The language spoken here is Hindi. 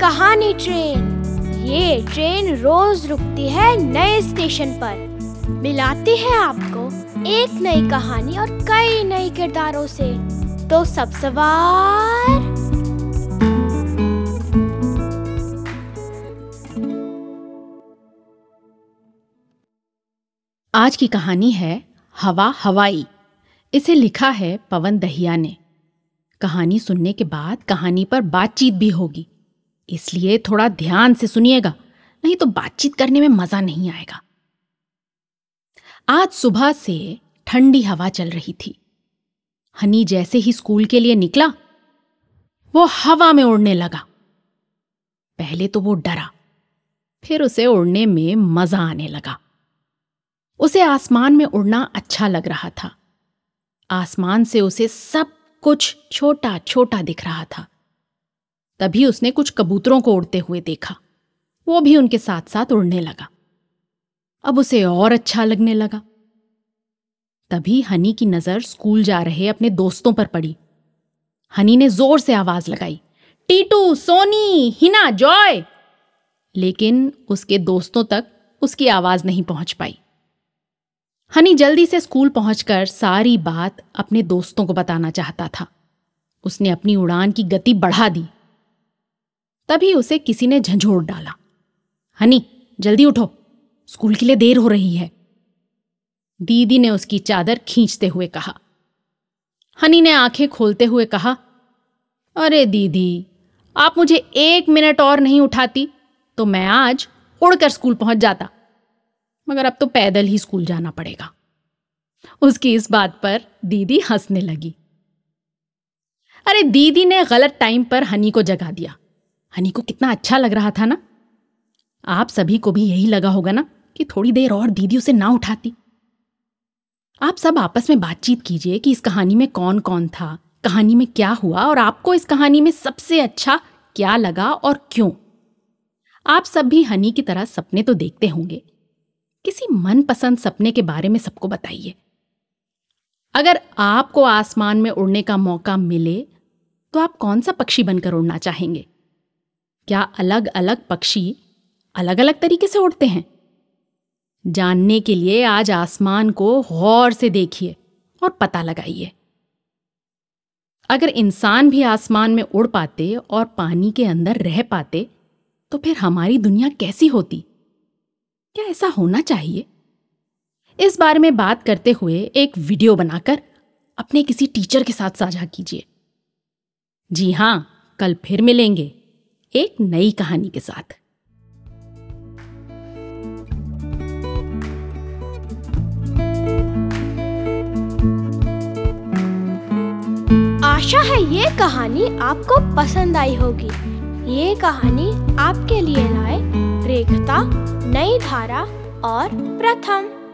कहानी ट्रेन। ये ट्रेन रोज रुकती है नए स्टेशन पर। मिलाती है आपको एक नई कहानी और कई नए किरदारों से। तो सब सवार। आज की कहानी है हवा हवाई। इसे लिखा है पवन दहिया ने। कहानी सुनने के बाद कहानी पर बातचीत भी होगी। इसलिए थोड़ा ध्यान से सुनिएगा, नहीं तो बातचीत करने में मज़ा नहीं आएगा। आज सुबह से ठंडी हवा चल रही थी। हनी जैसे ही स्कूल के लिए निकला, वो हवा में उड़ने लगा। पहले तो वो डरा, फिर उसे उड़ने में मज़ा आने लगा। उसे आसमान में उड़ना अच्छा लग रहा था। आसमान से उसे सब कुछ छोटा छोटा दिख रहा था। तभी उसने कुछ कबूतरों को उड़ते हुए देखा। वो भी उनके साथ साथ उड़ने लगा। अब उसे और अच्छा लगने लगा। तभी हनी की नज़र स्कूल जा रहे अपने दोस्तों पर पड़ी। हनी ने ज़ोर से आवाज़ लगाई, टीटू, सोनी, हिना, जॉय! लेकिन उसके दोस्तों तक उसकी आवाज़ नहीं पहुँच पाई। हनी जल्दी से स्कूल पहुंचकर सारी बात अपने दोस्तों को बताना चाहता था। उसने अपनी उड़ान की गति बढ़ा दी। तभी उसे किसी ने झंझोड़ डाला। हनी, जल्दी उठो। स्कूल के लिए देर हो रही है। दीदी ने उसकी चादर खींचते हुए कहा। हनी ने आँखें खोलते हुए कहा, अरे दीदी, आप मुझे एक मिनट और नहीं उठाती तो मैं आज उड़कर स्कूल पहुँच जाता। मगर अब तो पैदल ही स्कूल जाना पड़ेगा। उसकी इस बात पर दीदी हंसने लगी। अरे दीदी ने गलत टाइम पर हनी को जगा दिया। हनी को कितना अच्छा लग रहा था ना? आप सभी को भी यही लगा होगा ना कि थोड़ी देर और दीदी उसे ना उठाती। आप सब आपस में बातचीत कीजिए कि इस कहानी में कौन कौन था, कहानी में क्या हुआ और आपको इस कहानी में सबसे अच्छा क्या लगा और क्यों? आप सब भी हनी की तरह सपने तो देखते होंगे। किसी मनपसंद सपने के बारे में सबको बताइए। अगर आपको आसमान में उड़ने का मौका मिले तो आप कौन सा पक्षी बनकर उड़ना चाहेंगे? क्या अलग अलग पक्षी अलग अलग तरीके से उड़ते हैं? जानने के लिए आज आसमान को गौर से देखिए और पता लगाइए। अगर इंसान भी आसमान में उड़ पाते और पानी के अंदर रह पाते तो फिर हमारी दुनिया कैसी होती? क्या ऐसा होना चाहिए? इस बारे में बात करते हुए एक वीडियो बनाकर अपने किसी टीचर के साथ साझा कीजिए। जी हाँ, कल फिर मिलेंगे। एक नई कहानी के साथ। आशा है ये कहानी आपको पसंद आई होगी। ये कहानी आपके लिए लाए रेखता, नई धारा और प्रथम।